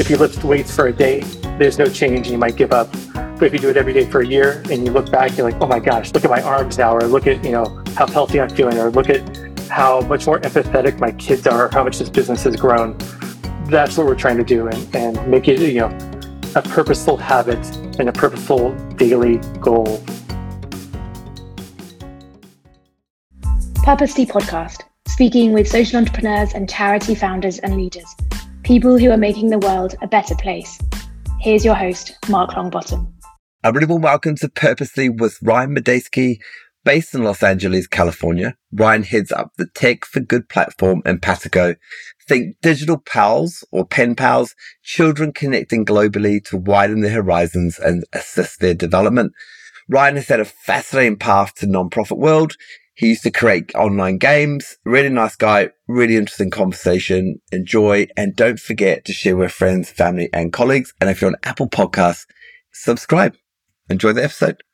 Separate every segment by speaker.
Speaker 1: if you lift weights for a day, there's no change and you might give up. But if you do it every day for a year and you look back, you're like, oh my gosh, look at my arms now, or look at, you know, how healthy I'm feeling, or look at how much more empathetic my kids are, or how much this business has grown. That's what we're trying to do and, and make it, you know, a purposeful habit and a purposeful daily goal.
Speaker 2: Purposely Podcast, speaking with social entrepreneurs and charity founders and leaders, people who are making the world a better place. Here's your host, Mark Longbottom.
Speaker 3: A really warm welcome to Purposely with Ryan Medeski, based in Los Angeles, California. Ryan heads up the Tech for Good platform Empatico. Think digital pals or pen pals, children connecting globally to widen their horizons and assist their development. Ryan has had a fascinating path to nonprofit world. He used to create online games. Really nice guy. Really interesting conversation. Enjoy. And don't forget to share with friends, family and colleagues. And if you're on Apple podcasts, subscribe. Enjoy the episode.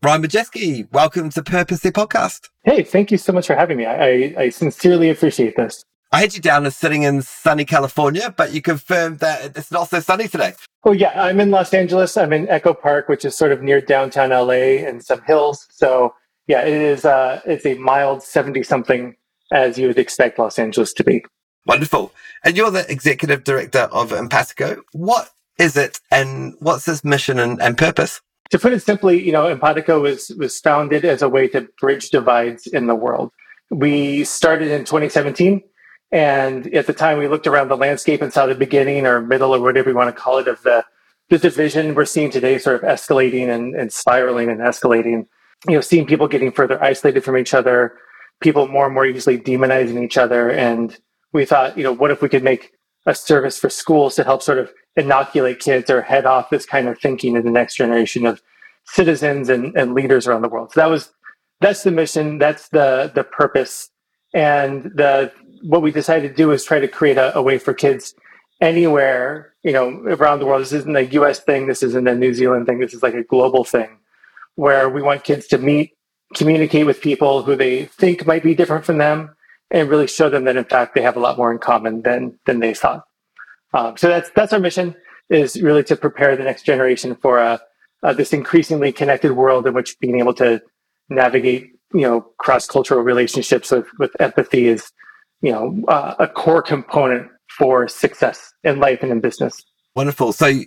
Speaker 3: Ryan Medeski, welcome to Purposely Podcast.
Speaker 1: Hey, thank you so much for having me. I, I, I sincerely appreciate this.
Speaker 3: I had you down as sitting in sunny California, but you confirmed that it's not so sunny today.
Speaker 1: Oh yeah, I'm in Los Angeles. I'm in Echo Park, which is sort of near downtown LA and some hills. So yeah, it is. Uh, it's a mild seventy something, as you would expect Los Angeles to be.
Speaker 3: Wonderful. And you're the executive director of Empatico. What is it, and what's its mission and, and purpose?
Speaker 1: To put it simply, you know, Empatico was was founded as a way to bridge divides in the world. We started in 2017, and at the time, we looked around the landscape and saw the beginning or middle or whatever you want to call it of the the division we're seeing today, sort of escalating and, and spiraling and escalating you know, seeing people getting further isolated from each other, people more and more easily demonizing each other. And we thought, you know, what if we could make a service for schools to help sort of inoculate kids or head off this kind of thinking in the next generation of citizens and, and leaders around the world. So that was that's the mission, that's the the purpose. And the what we decided to do is try to create a, a way for kids anywhere, you know, around the world. This isn't a US thing, this isn't a New Zealand thing, this is like a global thing where we want kids to meet, communicate with people who they think might be different from them, and really show them that in fact they have a lot more in common than than they thought. Um, so that's that's our mission is really to prepare the next generation for a, a, this increasingly connected world in which being able to navigate you know cross cultural relationships with with empathy is you know uh, a core component for success in life and in business.
Speaker 3: Wonderful. So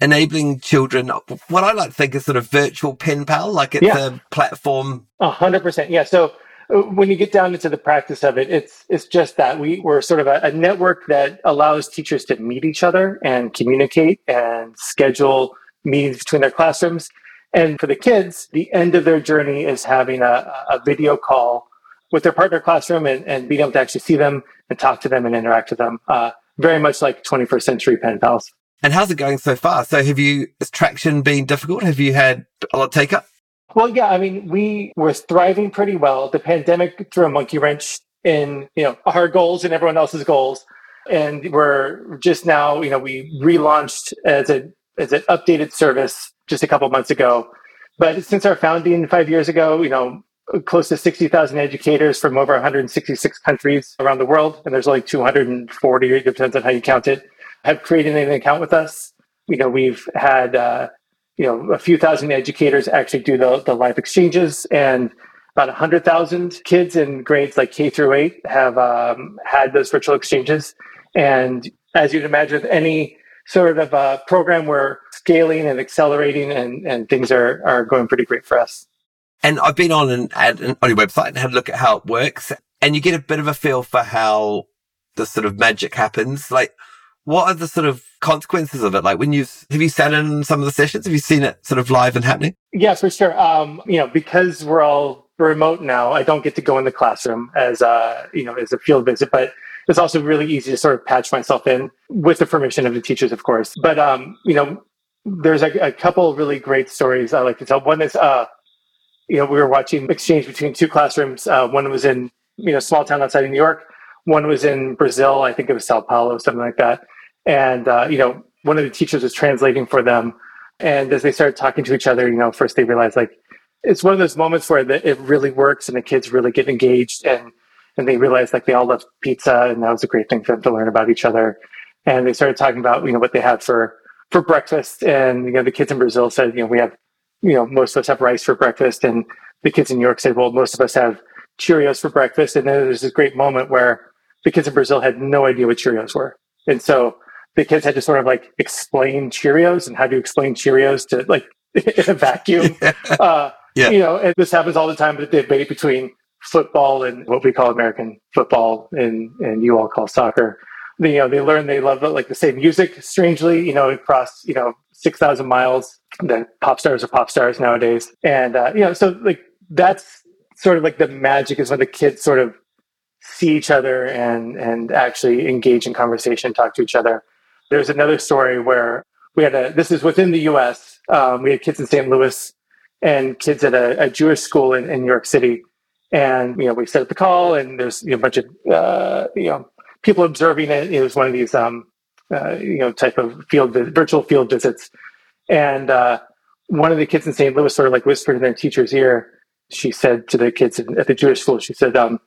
Speaker 3: enabling children what I like to think is sort of virtual pen pal, like it's yeah. a platform.
Speaker 1: A hundred percent. Yeah. So uh, when you get down into the practice of it, it's it's just that we we're sort of a, a network that allows teachers to meet each other and communicate and schedule meetings between their classrooms. And for the kids, the end of their journey is having a, a video call with their partner classroom and, and being able to actually see them and talk to them and interact with them. Uh, very much like 21st century pen pals.
Speaker 3: And how's it going so far? So have you, has traction been difficult? Have you had a lot of take up?
Speaker 1: Well, yeah, I mean, we were thriving pretty well. The pandemic threw a monkey wrench in, you know, our goals and everyone else's goals. And we're just now, you know, we relaunched as a as an updated service just a couple months ago. But since our founding five years ago, you know, close to 60,000 educators from over 166 countries around the world. And there's only 240, it depends on how you count it, have created an account with us. You know, we've had uh, you know a few thousand educators actually do the, the live exchanges, and about hundred thousand kids in grades like K through eight have um, had those virtual exchanges. And as you'd imagine, any sort of uh, program, we're scaling and accelerating, and, and things are are going pretty great for us.
Speaker 3: And I've been on an, on your website and had a look at how it works, and you get a bit of a feel for how the sort of magic happens. Like, what are the sort of consequences of it? Like when you've, have you sat in some of the sessions? Have you seen it sort of live and happening?
Speaker 1: Yeah, for sure. Um, you know, because we're all remote now, I don't get to go in the classroom as a, you know, as a field visit, but it's also really easy to sort of patch myself in with the permission of the teachers, of course. But, um, you know, there's a, a couple really great stories I like to tell. One is, uh, you know, we were watching exchange between two classrooms. Uh, one was in, you know, small town outside of New York. One was in Brazil. I think it was Sao Paulo, something like that and, uh, you know, one of the teachers was translating for them. And as they started talking to each other, you know, first they realized like it's one of those moments where the, it really works and the kids really get engaged and and they realize like they all love pizza and that was a great thing for them to learn about each other. and they started talking about you know what they had for for breakfast, and you know the kids in Brazil said you know we have you know most of us have rice for breakfast, and the kids in New York said well most of us have Cheerios for breakfast, and then there's this great moment where the kids in Brazil had no idea what Cheerios were, and so the kids had to sort of like explain Cheerios and how to explain Cheerios to like in a vacuum. Uh, yeah. You know, and this happens all the time, But the debate between football and what we call American football and, and you all call soccer. They, you know, they learn they love like the same music, strangely, you know, across, you know, 6,000 miles. The pop stars are pop stars nowadays. And, uh, you know, so like that's sort of like the magic is when the kids sort of see each other and, and actually engage in conversation, talk to each other. There's another story where we had a, this is within the US. Um, we had kids in St. Louis and kids at a, a Jewish school in, in, New York City. And, you know, we set up the call and there's you know, a bunch of, uh, you know, people observing it. It was one of these, um, uh, you know, type of field, virtual field visits. And uh, one of the kids in St. Louis sort of like whispered in their teacher's ear. She said to the kids at the Jewish school, she said, um,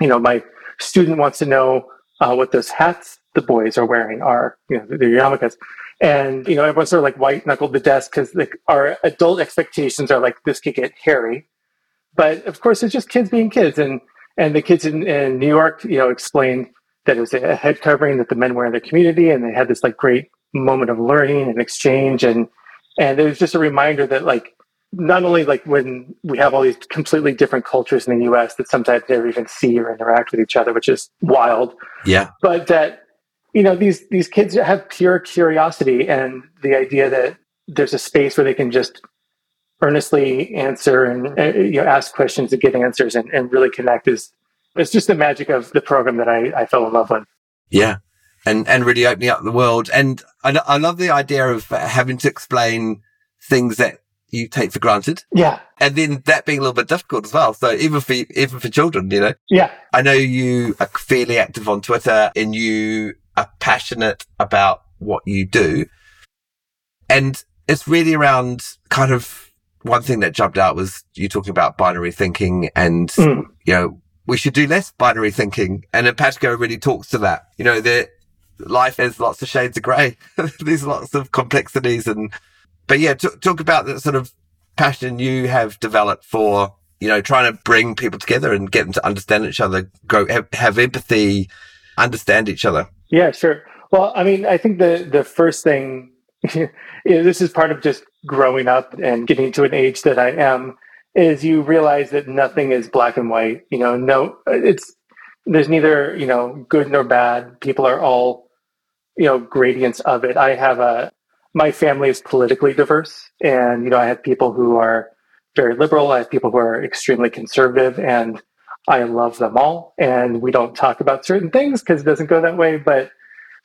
Speaker 1: you know, my student wants to know uh, what those hats the boys are wearing are, you know, their yarmulkes. And, you know, everyone's sort of like white knuckled the desk because like our adult expectations are like this could get hairy. But of course, it's just kids being kids. And, and the kids in, in New York, you know, explained that it was a head covering that the men wear in their community. And they had this like great moment of learning and exchange. And, and it was just a reminder that like, not only like when we have all these completely different cultures in the US that sometimes never even see or interact with each other, which is wild.
Speaker 3: Yeah.
Speaker 1: But that you know these these kids have pure curiosity and the idea that there's a space where they can just earnestly answer and uh, you know ask questions and get answers and, and really connect is it's just the magic of the program that I, I fell in love with
Speaker 3: yeah and and really opening up the world and I, I love the idea of having to explain things that you take for granted.
Speaker 1: Yeah.
Speaker 3: And then that being a little bit difficult as well. So even for, even for children, you know?
Speaker 1: Yeah.
Speaker 3: I know you are fairly active on Twitter and you are passionate about what you do. And it's really around kind of one thing that jumped out was you talking about binary thinking and, mm. you know, we should do less binary thinking. And Empatico really talks to that. You know, that life has lots of shades of grey. There's lots of complexities and, but yeah, t- talk about the sort of passion you have developed for, you know, trying to bring people together and get them to understand each other, go have, have empathy, understand each other.
Speaker 1: Yeah, sure. Well, I mean, I think the the first thing you know, this is part of just growing up and getting to an age that I am is you realize that nothing is black and white. You know, no, it's there's neither you know good nor bad. People are all you know gradients of it. I have a my family is politically diverse, and you know I have people who are very liberal. I have people who are extremely conservative, and I love them all, and we don't talk about certain things because it doesn't go that way. But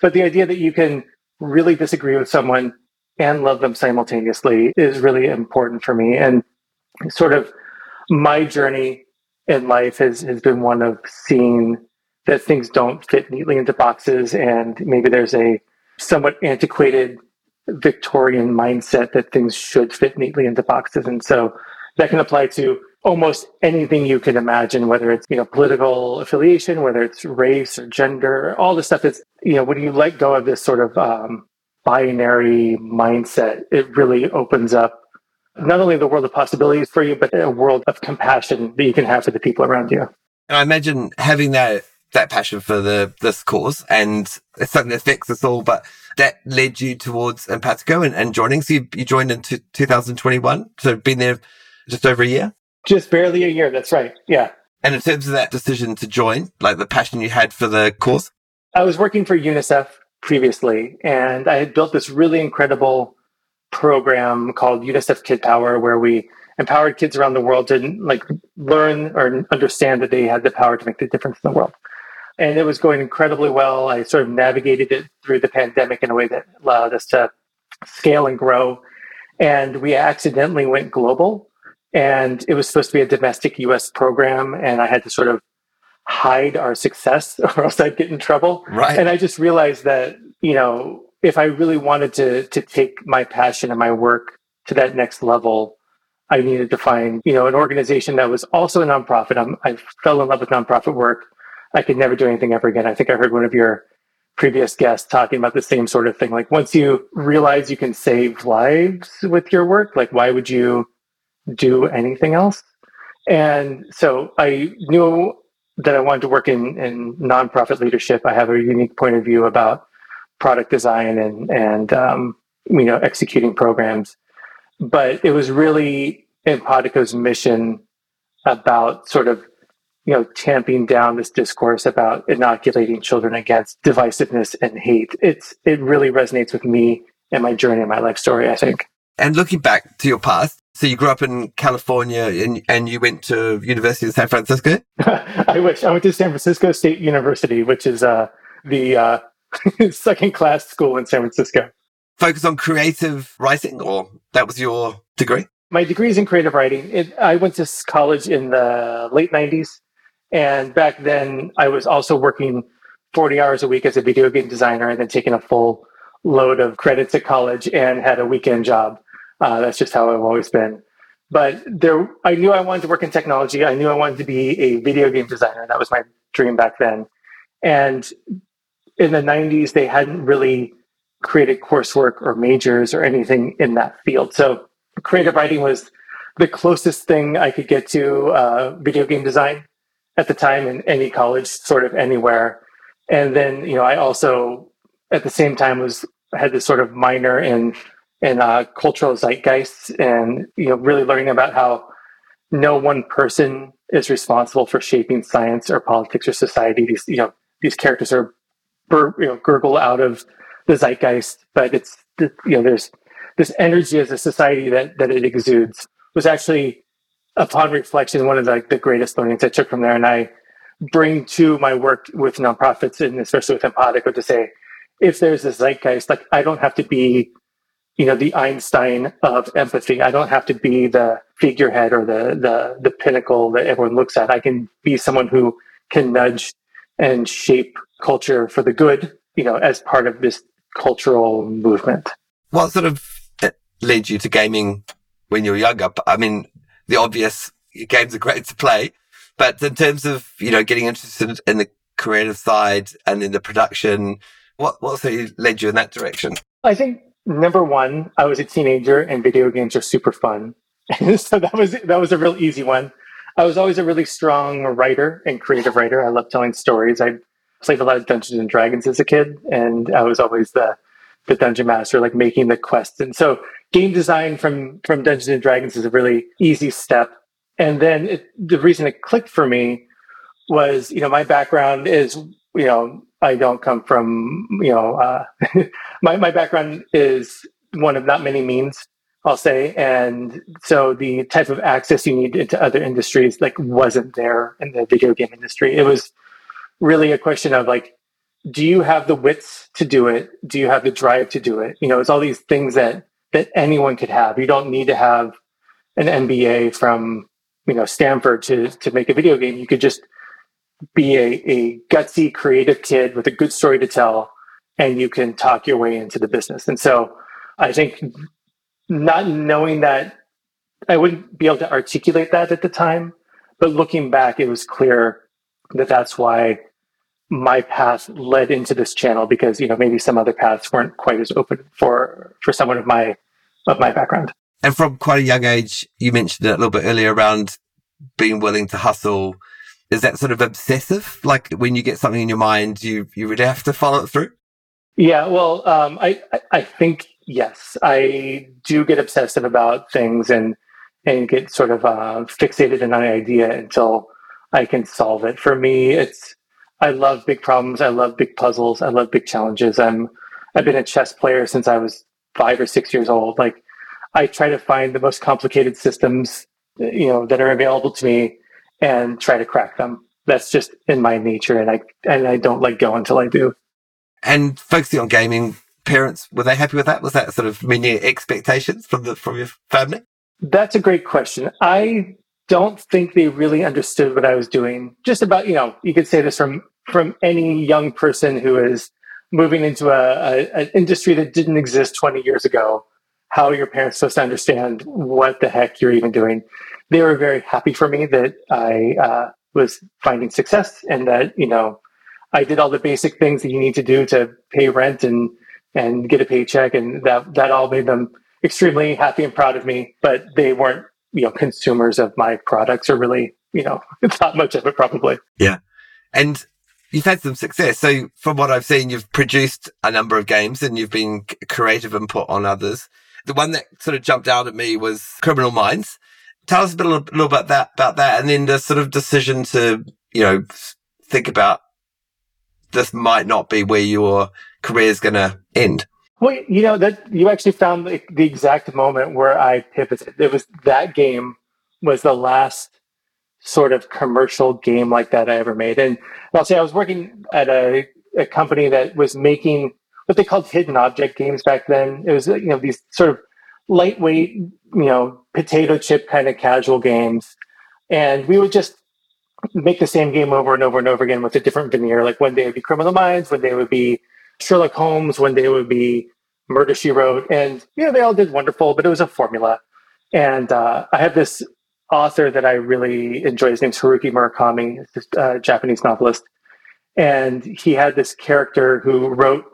Speaker 1: but the idea that you can really disagree with someone and love them simultaneously is really important for me. And sort of my journey in life has has been one of seeing that things don't fit neatly into boxes, and maybe there's a somewhat antiquated Victorian mindset that things should fit neatly into boxes, and so that can apply to almost anything you can imagine, whether it's, you know, political affiliation, whether it's race or gender, all the stuff that's, you know, when you let go of this sort of um, binary mindset, it really opens up not only the world of possibilities for you, but a world of compassion that you can have for the people around you.
Speaker 3: And I imagine having that that passion for the this cause and it's something that affects us all, but that led you towards Empatico and, and joining. So you, you joined in 2021. So been there just over a year?
Speaker 1: Just barely a year. That's right. Yeah.
Speaker 3: And in terms of that decision to join, like the passion you had for the cause?
Speaker 1: I was working for UNICEF previously, and I had built this really incredible program called UNICEF Kid Power, where we empowered kids around the world to like learn or understand that they had the power to make the difference in the world. And it was going incredibly well. I sort of navigated it through the pandemic in a way that allowed us to scale and grow. And we accidentally went global and it was supposed to be a domestic US program and I had to sort of hide our success or else I'd get in trouble.
Speaker 3: Right.
Speaker 1: And I just realized that, you know, if I really wanted to to take my passion and my work to that next level, I needed to find, you know, an organization that was also a nonprofit. I'm, I fell in love with nonprofit work. I could never do anything ever again. I think I heard one of your previous guests talking about the same sort of thing. Like once you realize you can save lives with your work, like why would you do anything else? And so I knew that I wanted to work in, in nonprofit leadership. I have a unique point of view about product design and and um, you know executing programs. But it was really Empatico's mission about sort of you know tamping down this discourse about inoculating children against divisiveness and hate. It's it really resonates with me and my journey and my life story. I think.
Speaker 3: And looking back to your past, so you grew up in California and, and you went to University of San Francisco?
Speaker 1: I wish. I went to San Francisco State University, which is uh, the uh, second class school in San Francisco.
Speaker 3: Focus on creative writing, or that was your degree?
Speaker 1: My degree is in creative writing. It, I went to college in the late 90s. And back then, I was also working 40 hours a week as a video game designer and then taking a full load of credits at college and had a weekend job. Uh, that's just how I've always been. But there, I knew I wanted to work in technology. I knew I wanted to be a video game designer. That was my dream back then. And in the 90s, they hadn't really created coursework or majors or anything in that field. So creative writing was the closest thing I could get to uh, video game design at the time in any college, sort of anywhere. And then, you know, I also at the same time was had this sort of minor in in uh, cultural zeitgeist and you know really learning about how no one person is responsible for shaping science or politics or society these you know these characters are you know gurgle out of the zeitgeist but it's you know there's this energy as a society that that it exudes was actually upon reflection one of the, the greatest learnings i took from there and i bring to my work with nonprofits and especially with empatico to say if there's a zeitgeist like i don't have to be you know the Einstein of empathy. I don't have to be the figurehead or the the the pinnacle that everyone looks at. I can be someone who can nudge and shape culture for the good. You know, as part of this cultural movement.
Speaker 3: What sort of uh, led you to gaming when you were younger? I mean, the obvious games are great to play, but in terms of you know getting interested in the creative side and in the production, what what sort of led you in that direction?
Speaker 1: I think number one, I was a teenager and video games are super fun. so that was that was a real easy one. I was always a really strong writer and creative writer. I love telling stories. I played a lot of Dungeons and Dragons as a kid, and I was always the the dungeon master, like making the quests. And so game design from from Dungeons and Dragons is a really easy step. And then it, the reason it clicked for me was, you know, my background is, you know, I don't come from, you know, uh, my, my background is one of not many means, I'll say. And so the type of access you need into other industries, like, wasn't there in the video game industry. It was really a question of, like, do you have the wits to do it? Do you have the drive to do it? You know, it's all these things that, that anyone could have. You don't need to have an MBA from, you know, Stanford to, to make a video game. You could just be a, a gutsy, creative kid with a good story to tell, and you can talk your way into the business. And so I think not knowing that, I wouldn't be able to articulate that at the time, but looking back, it was clear that that's why my path led into this channel because you know maybe some other paths weren't quite as open for for someone of my of my background.
Speaker 3: And from quite a young age, you mentioned it a little bit earlier around being willing to hustle is that sort of obsessive? Like when you get something in your mind, you you really have to follow it through.
Speaker 1: Yeah, well, um, I I think yes, I do get obsessive about things and and get sort of uh, fixated in an idea until I can solve it. For me, it's I love big problems. I love big puzzles. I love big challenges. I'm I've been a chess player since I was five or six years old. Like I try to find the most complicated systems, you know, that are available to me and try to crack them. That's just in my nature, and I and I don't let go until I do.
Speaker 3: And focusing on gaming, parents were they happy with that? Was that sort of meeting expectations from the from your family?
Speaker 1: That's a great question. I don't think they really understood what I was doing. Just about you know, you could say this from from any young person who is moving into a, a an industry that didn't exist 20 years ago. How your parents supposed to understand what the heck you're even doing? they were very happy for me that I uh, was finding success and that you know I did all the basic things that you need to do to pay rent and and get a paycheck, and that that all made them extremely happy and proud of me. But they weren't, you know, consumers of my products or really, you know, thought much of it probably.
Speaker 3: Yeah, and you've had some success. So from what I've seen, you've produced a number of games and you've been creative and put on others. The one that sort of jumped out at me was Criminal Minds. Tell us a, bit, a little, about that, about that, and then the sort of decision to, you know, think about this might not be where your career is going to end.
Speaker 1: Well, you know that you actually found the, the exact moment where I pivoted. It was that game was the last sort of commercial game like that I ever made. And I'll say I was working at a, a company that was making what they called hidden object games back then. It was you know these sort of lightweight, you know, potato chip kind of casual games, and we would just make the same game over and over and over again with a different veneer. Like one day it would be Criminal Minds, one day it would be Sherlock Holmes, one day it would be Murder She Wrote, and you know they all did wonderful, but it was a formula. And uh, I have this author that I really enjoy. His name's Haruki Murakami, this uh, Japanese novelist, and he had this character who wrote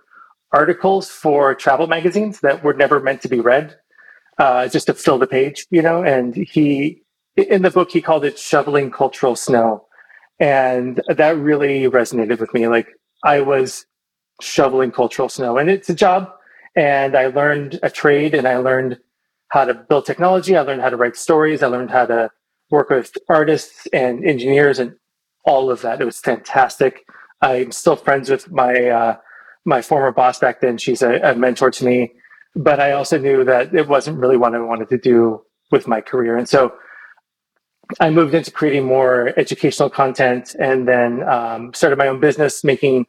Speaker 1: articles for travel magazines that were never meant to be read, uh, just to fill the page, you know. And he, in the book, he called it shoveling cultural snow, and that really resonated with me. Like I was shoveling cultural snow, and it's a job. And I learned a trade, and I learned how to build technology. I learned how to write stories. I learned how to work with artists and engineers, and all of that. It was fantastic. I'm still friends with my uh, my former boss back then, she's a, a mentor to me. But I also knew that it wasn't really what I wanted to do with my career. And so I moved into creating more educational content and then um, started my own business making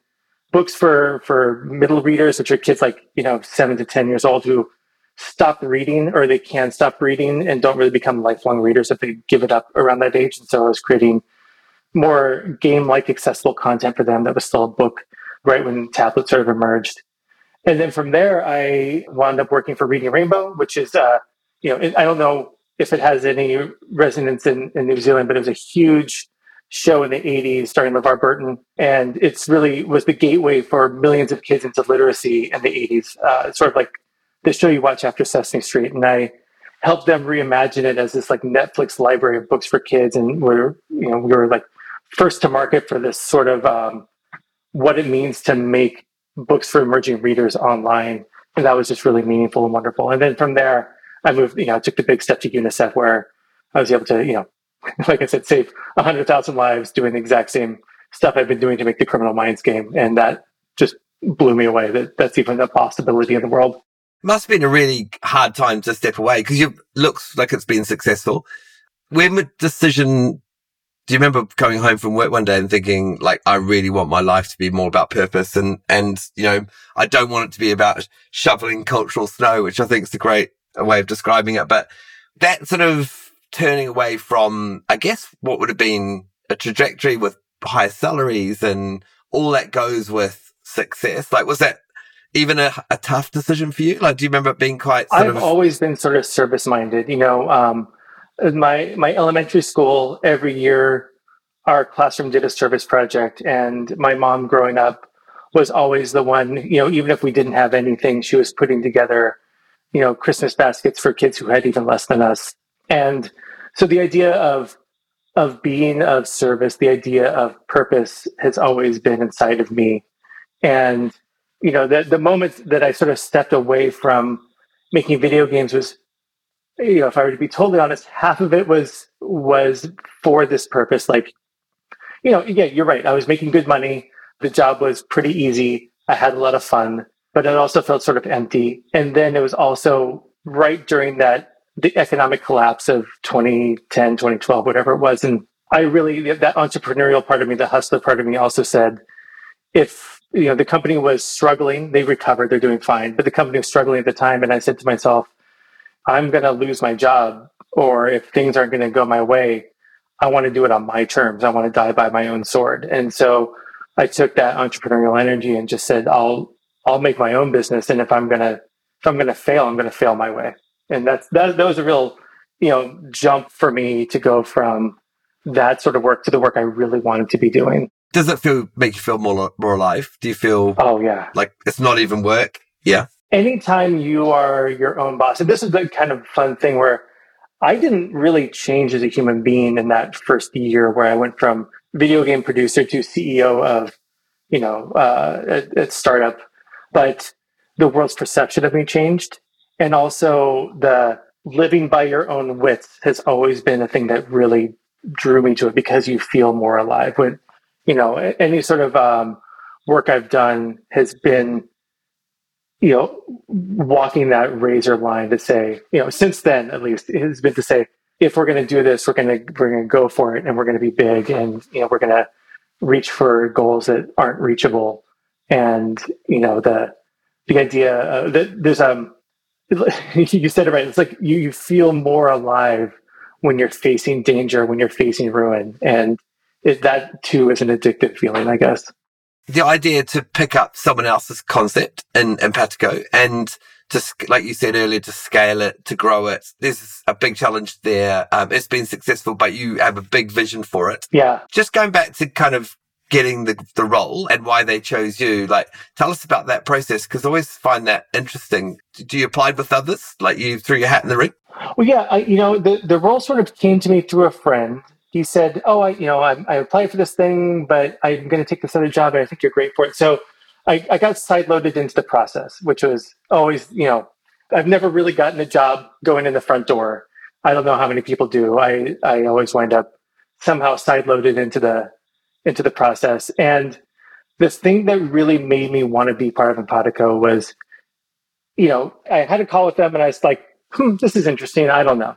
Speaker 1: books for for middle readers, which are kids like, you know, seven to 10 years old who stop reading or they can stop reading and don't really become lifelong readers if they give it up around that age. And so I was creating more game like accessible content for them that was still a book right when tablets sort of emerged. And then from there, I wound up working for Reading Rainbow, which is, uh, you know, I don't know if it has any resonance in, in New Zealand, but it was a huge show in the 80s starring LeVar Burton. And it's really was the gateway for millions of kids into literacy in the 80s. Uh, sort of like the show you watch after Sesame Street. And I helped them reimagine it as this like Netflix library of books for kids. And we're, you know, we were like first to market for this sort of um, what it means to make books for emerging readers online. And that was just really meaningful and wonderful. And then from there, I moved, you know, I took the big step to UNICEF where I was able to, you know, like I said, save 100,000 lives doing the exact same stuff I've been doing to make the Criminal Minds game. And that just blew me away that that's even a possibility in the world.
Speaker 3: Must have been a really hard time to step away because it looks like it's been successful. When the decision do you remember coming home from work one day and thinking like, I really want my life to be more about purpose and, and, you know, I don't want it to be about shoveling cultural snow, which I think is a great way of describing it. But that sort of turning away from, I guess, what would have been a trajectory with higher salaries and all that goes with success. Like, was that even a, a tough decision for you? Like, do you remember it being quite?
Speaker 1: I've
Speaker 3: of...
Speaker 1: always been sort of service minded. You know, um, my my elementary school every year our classroom did a service project and my mom growing up was always the one you know even if we didn't have anything she was putting together you know christmas baskets for kids who had even less than us and so the idea of of being of service the idea of purpose has always been inside of me and you know the the moment that i sort of stepped away from making video games was you know, if I were to be totally honest, half of it was was for this purpose. Like, you know, yeah, you're right. I was making good money. The job was pretty easy. I had a lot of fun, but it also felt sort of empty. And then it was also right during that the economic collapse of 2010, 2012, whatever it was. And I really that entrepreneurial part of me, the hustler part of me also said, if you know the company was struggling, they recovered, they're doing fine. But the company was struggling at the time. And I said to myself, I'm going to lose my job or if things aren't going to go my way, I want to do it on my terms. I want to die by my own sword. And so I took that entrepreneurial energy and just said, I'll, I'll make my own business. And if I'm going to, if I'm going to fail, I'm going to fail my way. And that's, that, that was a real, you know, jump for me to go from that sort of work to the work I really wanted to be doing.
Speaker 3: Does it feel make you feel more more alive? Do you feel
Speaker 1: Oh yeah.
Speaker 3: like it's not even work? Yeah.
Speaker 1: Anytime you are your own boss, and this is the kind of fun thing where I didn't really change as a human being in that first year where I went from video game producer to CEO of, you know, uh, a, a startup. But the world's perception of me changed. And also the living by your own wits has always been a thing that really drew me to it because you feel more alive. When, you know, any sort of um, work I've done has been, you know, walking that razor line to say, you know, since then at least, it has been to say, if we're going to do this, we're going to we're going to go for it, and we're going to be big, and you know, we're going to reach for goals that aren't reachable, and you know, the the idea uh, that there's um you said it right. It's like you, you feel more alive when you're facing danger, when you're facing ruin. And it, that too is an addictive feeling, I guess.
Speaker 3: The idea to pick up someone else's concept in, Empatico and to, like you said earlier, to scale it, to grow it. There's a big challenge there. Um, it's been successful, but you have a big vision for it.
Speaker 1: Yeah.
Speaker 3: Just going back to kind of getting the, the role and why they chose you. Like, tell us about that process because I always find that interesting. Do you apply with others? Like, you threw your hat in the ring?
Speaker 1: Well, yeah, I, you know, the, the role sort of came to me through a friend. He said, "Oh, I, you know, I, I applied for this thing, but I'm going to take this other job, and I think you're great for it." So, I, I got sideloaded into the process, which was always, you know, I've never really gotten a job going in the front door. I don't know how many people do. I, I always wind up somehow sideloaded into the into the process. And this thing that really made me want to be part of Empatico was, you know, I had a call with them and I was like, hmm, this is interesting. I don't know.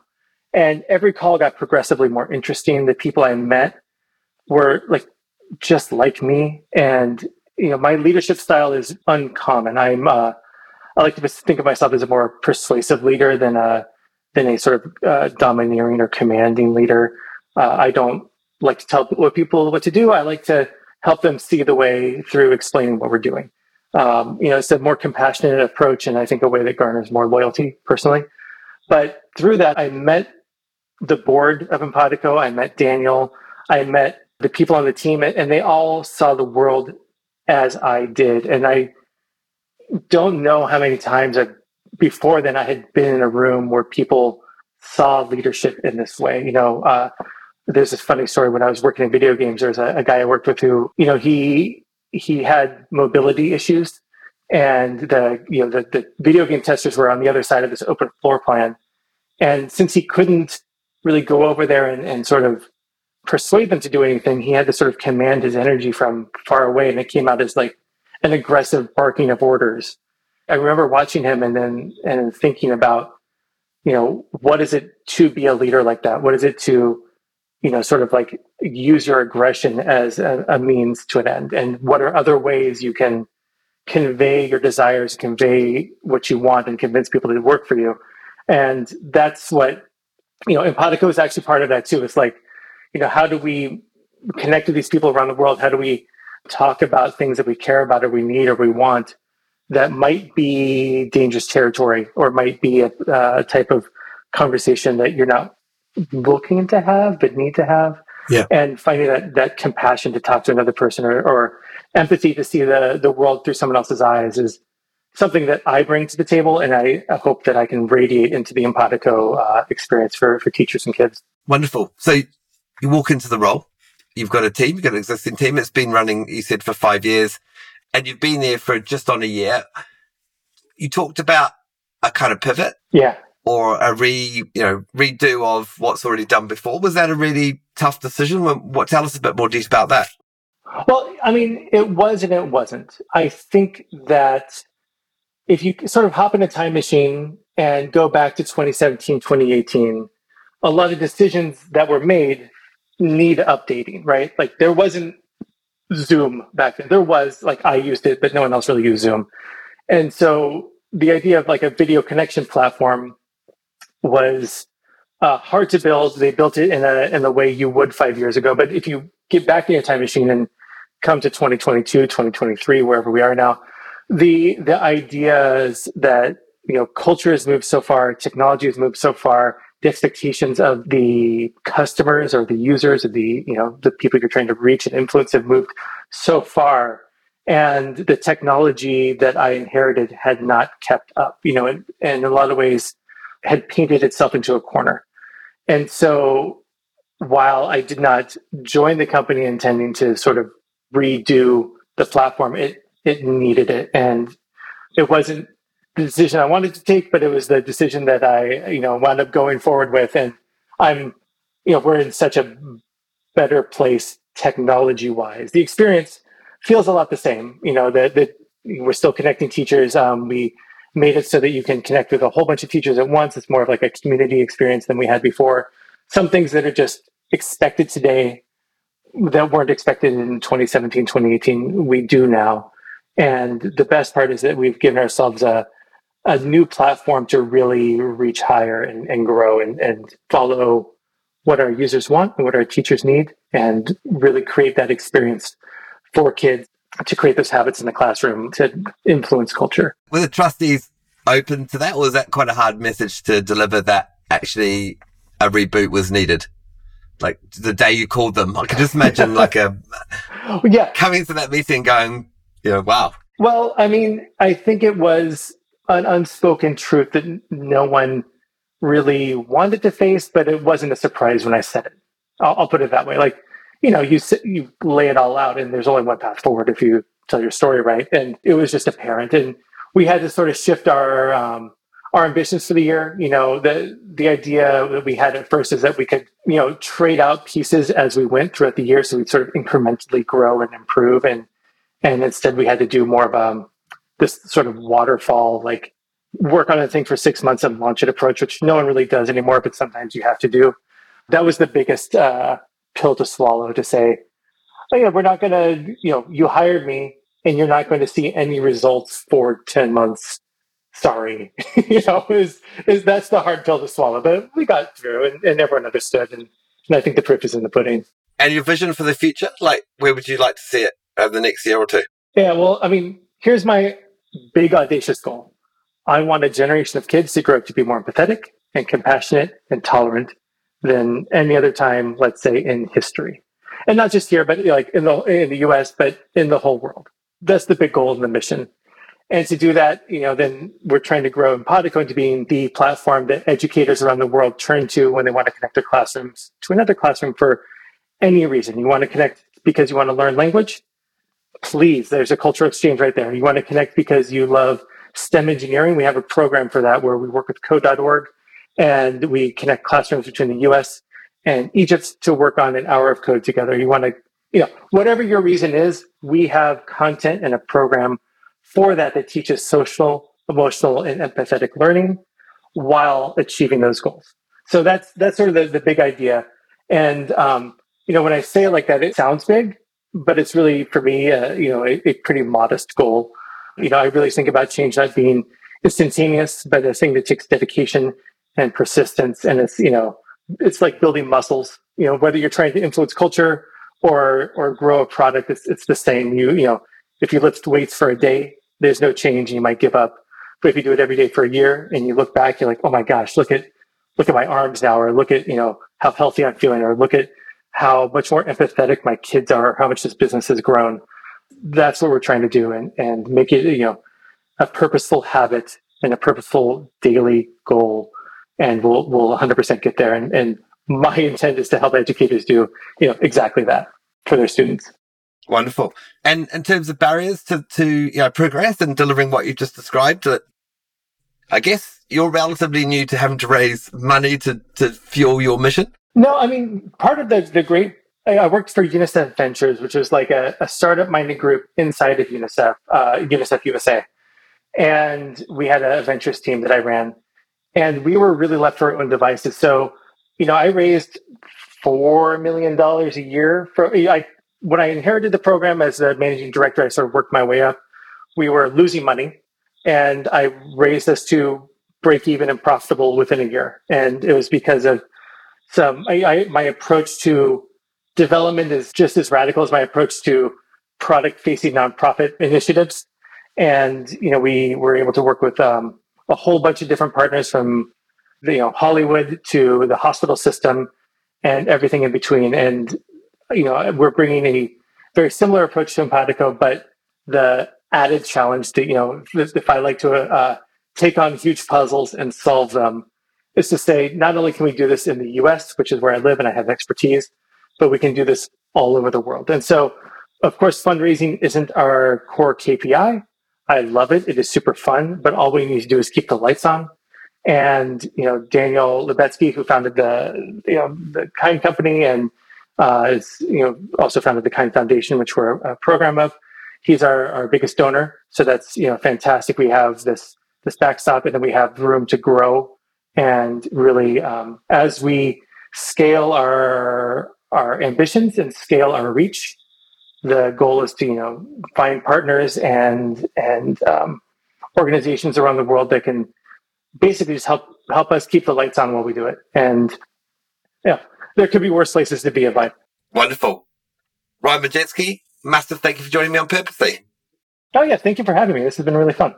Speaker 1: And every call got progressively more interesting. The people I met were like just like me. And, you know, my leadership style is uncommon. I'm, uh, I like to think of myself as a more persuasive leader than a, than a sort of uh, domineering or commanding leader. Uh, I don't like to tell people what to do. I like to help them see the way through explaining what we're doing. Um, you know, it's a more compassionate approach, and I think a way that garners more loyalty personally. But through that, I met the board of Empatico. I met Daniel. I met the people on the team, and they all saw the world as I did. And I don't know how many times I, before then I had been in a room where people saw leadership in this way. You know, uh, there's this funny story when I was working in video games. There's a, a guy I worked with who, you know, he he had mobility issues, and the you know the, the video game testers were on the other side of this open floor plan, and since he couldn't really go over there and, and sort of persuade them to do anything, he had to sort of command his energy from far away, and it came out as like an aggressive barking of orders. I remember watching him and then and thinking about, you know, what is it to be a leader like that? What is it to you know, sort of like use your aggression as a, a, means to an end? And what are other ways you can convey your desires, convey what you want, and convince people to work for you? And that's what, you know, Empatico is actually part of that too. It's like, you know, how do we connect to these people around the world? How do we talk about things that we care about or we need or we want that might be dangerous territory or might be a, a type of conversation that you're not looking to have but need to have
Speaker 3: yeah.
Speaker 1: and finding that that compassion to talk to another person or, or empathy to see the the world through someone else's eyes is something that I bring to the table, and I, hope that I can radiate into the Empatico uh, experience for for teachers and kids.
Speaker 3: Wonderful. So you walk into the role. You've got a team. You've got an existing team. It's been running. You said for five years, and you've been there for just on a year. You talked about a kind of pivot.
Speaker 1: Yeah
Speaker 3: or a re, you know, redo of what's already done before. Was that a really tough decision? What, tell us a bit more detail about that.
Speaker 1: Well, I mean, it was and it wasn't. I think that if you sort of hop in a time machine and go back to 2017, 2018, a lot of decisions that were made need updating, right? Like there wasn't Zoom back then. There was, like, I used it, but no one else really used Zoom. And so the idea of like a video connection platform was uh, hard to build. They built it in a in the way you would five years ago. But if you get back in your time machine and come to 2022, 2023, wherever we are now, the the ideas that you know culture has moved so far, technology has moved so far, the expectations of the customers or the users or the you know the people you're trying to reach and influence have moved so far. And the technology that i inherited had not kept up you know and, and in a lot of ways had painted itself into a corner. And so while i did not join the company intending to sort of redo the platform it it needed it and it wasn't the decision I wanted to take, but it was the decision that I, you know, wound up going forward with. And I'm, you know, we're in such a better place technology wise. The experience feels a lot the same. You know, that that we're still connecting teachers. Um, we made it so that you can connect with a whole bunch of teachers at once. It's more of like a community experience than we had before. Some things that are just expected today that weren't expected in 2017, 2018, we do now. And the best part is that we've given ourselves a a new platform to really reach higher and, and grow and, and follow what our users want and what our teachers need and really create that experience for kids to create those habits in the classroom to influence culture.
Speaker 3: Were the trustees open to that or was that quite a hard message to deliver that actually a reboot was needed? Like the day you called them, I could just imagine like a
Speaker 1: yeah
Speaker 3: coming to that meeting going, you know, wow.
Speaker 1: Well, I mean, I think it was an unspoken truth that no one really wanted to face, but it wasn't a surprise when I said it. I'll, I'll put it that way. Like, you know, you sit, you lay it all out, and there's only one path forward if you tell your story right. And it was just apparent, and we had to sort of shift our um, our ambitions for the year. You know, the the idea that we had at first is that we could, you know, trade out pieces as we went throughout the year, so we'd sort of incrementally grow and improve. And and instead, we had to do more of a um, this sort of waterfall, like work on a thing for six months and launch it approach, which no one really does anymore, but sometimes you have to do. That was the biggest uh, pill to swallow to say, oh, yeah, we're not going to, you know, you hired me and you're not going to see any results for 10 months. Sorry. you know, is, is that's the hard pill to swallow, but we got through and, and everyone understood. And, and I think the proof is in the pudding.
Speaker 3: And your vision for the future? Like, where would you like to see it over the next year or two?
Speaker 1: Yeah, well, I mean, here's my big audacious goal. I want a generation of kids to grow up to be more empathetic and compassionate and tolerant than any other time, let's say, in history. And not just here, but like in the in the US, but in the whole world. That's the big goal and the mission. And to do that, you know, then we're trying to grow Empatico into being the platform that educators around the world turn to when they want to connect their classrooms to another classroom for any reason. You want to connect because you want to learn language? Please, there's a cultural exchange right there. You want to connect because you love STEM engineering. We have a program for that where we work with code.org and we connect classrooms between the US and Egypt to work on an hour of code together. You want to, you know, whatever your reason is, we have content and a program for that that teaches social, emotional, and empathetic learning while achieving those goals. So that's that's sort of the, the big idea. And um, you know, when I say it like that, it sounds big, but it's really for me, uh, you know, a, a, pretty modest goal. You know, I really think about change not being instantaneous, but a thing that takes dedication and persistence. And it's, you know, it's like building muscles. You know, whether you're trying to influence culture or or grow a product, it's it's the same. You you know, if you lift weights for a day, there's no change, and you might give up. But if you do it every day for a year, and you look back, you're like, oh my gosh, look at look at my arms now, or look at you know how healthy I'm feeling, or look at how much more empathetic my kids are, how much this business has grown. That's what we're trying to do and, and make it, you know, a purposeful habit and a purposeful daily goal. And we'll, we'll 100% get there. And, and my intent is to help educators do, you know, exactly that for their students.
Speaker 3: Wonderful. And in terms of barriers to, to, you know, progress and delivering what you just described, I guess you're relatively new to having to raise money to, to fuel your mission.
Speaker 1: No, I mean, part of the, the great, I worked for UNICEF Ventures, which was like a, a startup minded group inside of UNICEF, uh, UNICEF USA. And we had a ventures team that I ran, and we were really left to our own devices. So, you know, I raised $4 million a year for, I, when I inherited the program as a managing director, I sort of worked my way up. We were losing money, and I raised us to break even and profitable within a year. And it was because of so I, I, my approach to development is just as radical as my approach to product facing nonprofit initiatives. And, you know, we were able to work with um, a whole bunch of different partners from you know Hollywood to the hospital system and everything in between. And you know we're bringing a very similar approach to Empatico, but the added challenge that you know if I like to uh, take on huge puzzles and solve them is to say not only can we do this in the U.S., which is where I live and I have expertise, but we can do this all over the world. And so, of course, fundraising isn't our core KPI. I love it. It is super fun, but all we need to do is keep the lights on. And you know, Daniel Lubetzky, who founded the you know the Kind Company and uh, is you know also founded the Kind Foundation, which we're a program of. He's our, our biggest donor, so that's you know fantastic. We have this this backstop, and then we have room to grow. And really, um, as we scale our our ambitions and scale our reach, the goal is to you know find partners and and um, organizations around the world that can basically just help help us keep the lights on while we do it. And yeah, there could be worse places to be in life.
Speaker 3: Wonderful, Ryan Majewski, massive thank you for joining me on Purposely.
Speaker 1: Oh yeah, thank you for having me. This has been really fun.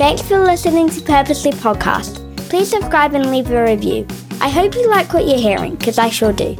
Speaker 4: Thanks for listening to Purposely Podcast. Please subscribe and leave a review. I hope you like what you're hearing, because I sure do.